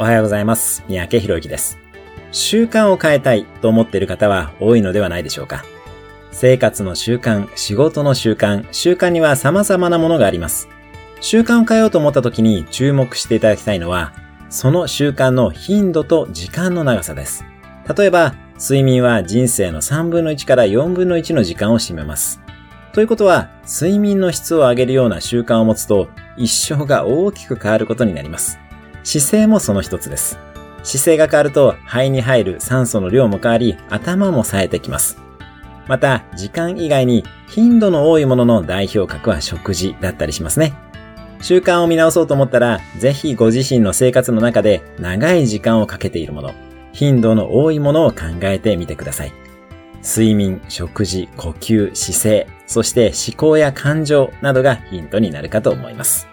おはようございます。三宅博之です。習慣を変えたいと思っている方は多いのではないでしょうか。生活の習慣、仕事の習慣、習慣には様々なものがあります。習慣を変えようと思った時に注目していただきたいのは、その習慣の頻度と時間の長さです。例えば、睡眠は人生の3分の1から4分の1の時間を占めます。ということは、睡眠の質を上げるような習慣を持つと、一生が大きく変わることになります。姿勢もその一つです。姿勢が変わると肺に入る酸素の量も変わり、頭も冴えてきます。また、時間以外に頻度の多いものの代表格は食事だったりしますね。習慣を見直そうと思ったら、ぜひご自身の生活の中で長い時間をかけているもの、頻度の多いものを考えてみてください。睡眠、食事、呼吸、姿勢、そして思考や感情などがヒントになるかと思います。